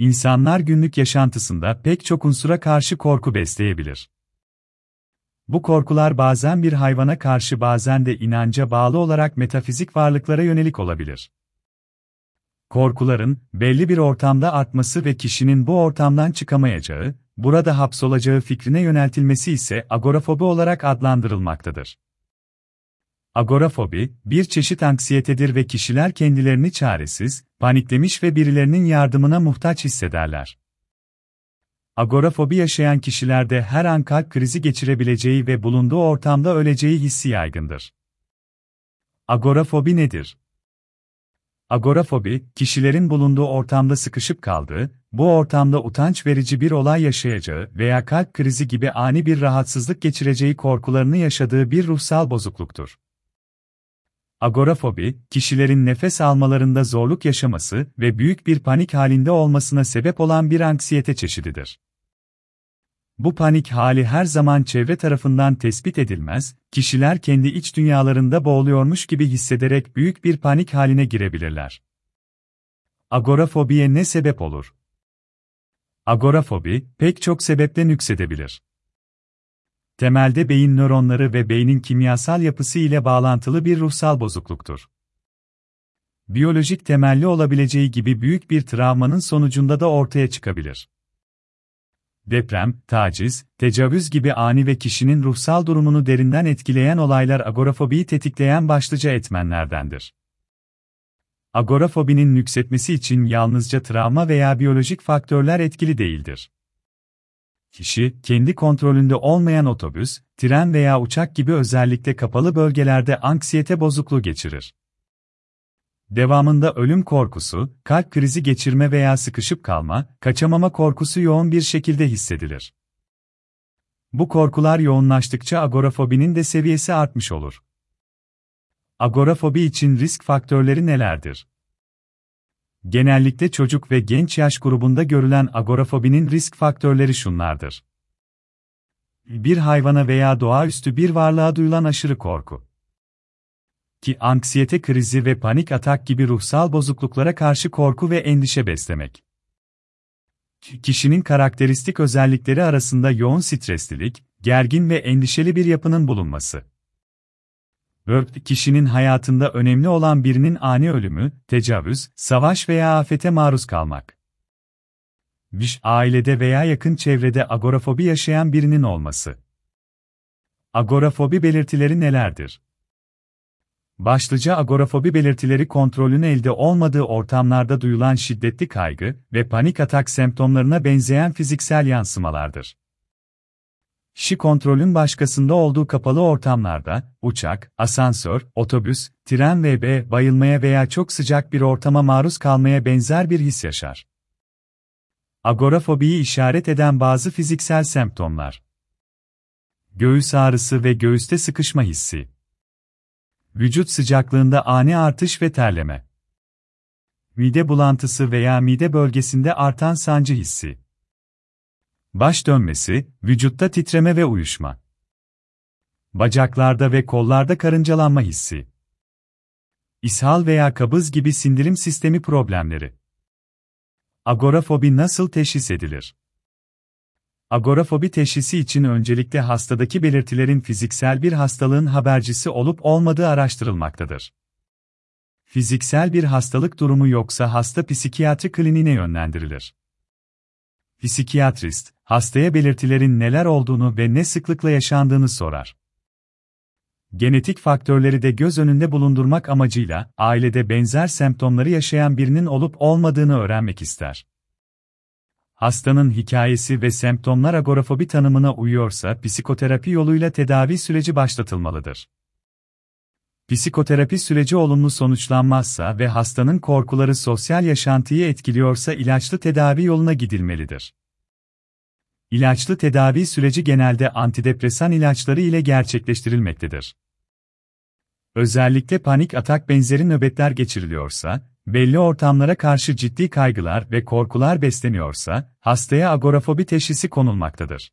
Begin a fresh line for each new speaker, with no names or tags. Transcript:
İnsanlar günlük yaşantısında pek çok unsura karşı korku besleyebilir. Bu korkular bazen bir hayvana karşı bazen de inanca bağlı olarak metafizik varlıklara yönelik olabilir. Korkuların, belli bir ortamda artması ve kişinin bu ortamdan çıkamayacağı, burada hapsolacağı fikrine yöneltilmesi ise agorafobi olarak adlandırılmaktadır. Agorafobi, bir çeşit anksiyetedir ve kişiler kendilerini çaresiz, paniklemiş ve birilerinin yardımına muhtaç hissederler. Agorafobi yaşayan kişilerde her an kalp krizi geçirebileceği ve bulunduğu ortamda öleceği hissi yaygındır. Agorafobi nedir? Agorafobi, kişilerin bulunduğu ortamda sıkışıp kaldığı, bu ortamda utanç verici bir olay yaşayacağı veya kalp krizi gibi ani bir rahatsızlık geçireceği korkularını yaşadığı bir ruhsal bozukluktur. Agorafobi, kişilerin nefes almalarında zorluk yaşaması ve büyük bir panik halinde olmasına sebep olan bir anksiyete çeşididir. Bu panik hali her zaman çevre tarafından tespit edilmez, kişiler kendi iç dünyalarında boğuluyormuş gibi hissederek büyük bir panik haline girebilirler. Agorafobiye ne sebep olur? Agorafobi, pek çok sebeple nüksedebilir. Temelde beyin nöronları ve beynin kimyasal yapısı ile bağlantılı bir ruhsal bozukluktur. Biyolojik temelli olabileceği gibi büyük bir travmanın sonucunda da ortaya çıkabilir deprem, taciz, tecavüz gibi ani ve kişinin ruhsal durumunu derinden etkileyen olaylar agorafobiyi tetikleyen başlıca etmenlerdendir. Agorafobinin nüksetmesi için yalnızca travma veya biyolojik faktörler etkili değildir. Kişi, kendi kontrolünde olmayan otobüs, tren veya uçak gibi özellikle kapalı bölgelerde anksiyete bozukluğu geçirir. Devamında ölüm korkusu, kalp krizi geçirme veya sıkışıp kalma, kaçamama korkusu yoğun bir şekilde hissedilir. Bu korkular yoğunlaştıkça agorafobinin de seviyesi artmış olur. Agorafobi için risk faktörleri nelerdir? Genellikle çocuk ve genç yaş grubunda görülen agorafobinin risk faktörleri şunlardır. Bir hayvana veya doğaüstü bir varlığa duyulan aşırı korku ki anksiyete krizi ve panik atak gibi ruhsal bozukluklara karşı korku ve endişe beslemek. Kişinin karakteristik özellikleri arasında yoğun streslilik, gergin ve endişeli bir yapının bulunması. Örp, kişinin hayatında önemli olan birinin ani ölümü, tecavüz, savaş veya afete maruz kalmak. Viş, ailede veya yakın çevrede agorafobi yaşayan birinin olması. Agorafobi belirtileri nelerdir? Başlıca agorafobi belirtileri kontrolün elde olmadığı ortamlarda duyulan şiddetli kaygı ve panik atak semptomlarına benzeyen fiziksel yansımalardır. Kişi kontrolün başkasında olduğu kapalı ortamlarda, uçak, asansör, otobüs, tren ve b bayılmaya veya çok sıcak bir ortama maruz kalmaya benzer bir his yaşar. Agorafobiyi işaret eden bazı fiziksel semptomlar. Göğüs ağrısı ve göğüste sıkışma hissi. Vücut sıcaklığında ani artış ve terleme. Mide bulantısı veya mide bölgesinde artan sancı hissi. Baş dönmesi, vücutta titreme ve uyuşma. Bacaklarda ve kollarda karıncalanma hissi. İshal veya kabız gibi sindirim sistemi problemleri. Agorafobi nasıl teşhis edilir? Agorafobi teşhisi için öncelikle hastadaki belirtilerin fiziksel bir hastalığın habercisi olup olmadığı araştırılmaktadır. Fiziksel bir hastalık durumu yoksa hasta psikiyatri kliniğine yönlendirilir. Psikiyatrist, hastaya belirtilerin neler olduğunu ve ne sıklıkla yaşandığını sorar. Genetik faktörleri de göz önünde bulundurmak amacıyla ailede benzer semptomları yaşayan birinin olup olmadığını öğrenmek ister hastanın hikayesi ve semptomlar agorafobi tanımına uyuyorsa psikoterapi yoluyla tedavi süreci başlatılmalıdır. Psikoterapi süreci olumlu sonuçlanmazsa ve hastanın korkuları sosyal yaşantıyı etkiliyorsa ilaçlı tedavi yoluna gidilmelidir. İlaçlı tedavi süreci genelde antidepresan ilaçları ile gerçekleştirilmektedir. Özellikle panik atak benzeri nöbetler geçiriliyorsa, belli ortamlara karşı ciddi kaygılar ve korkular besleniyorsa, hastaya agorafobi teşhisi konulmaktadır.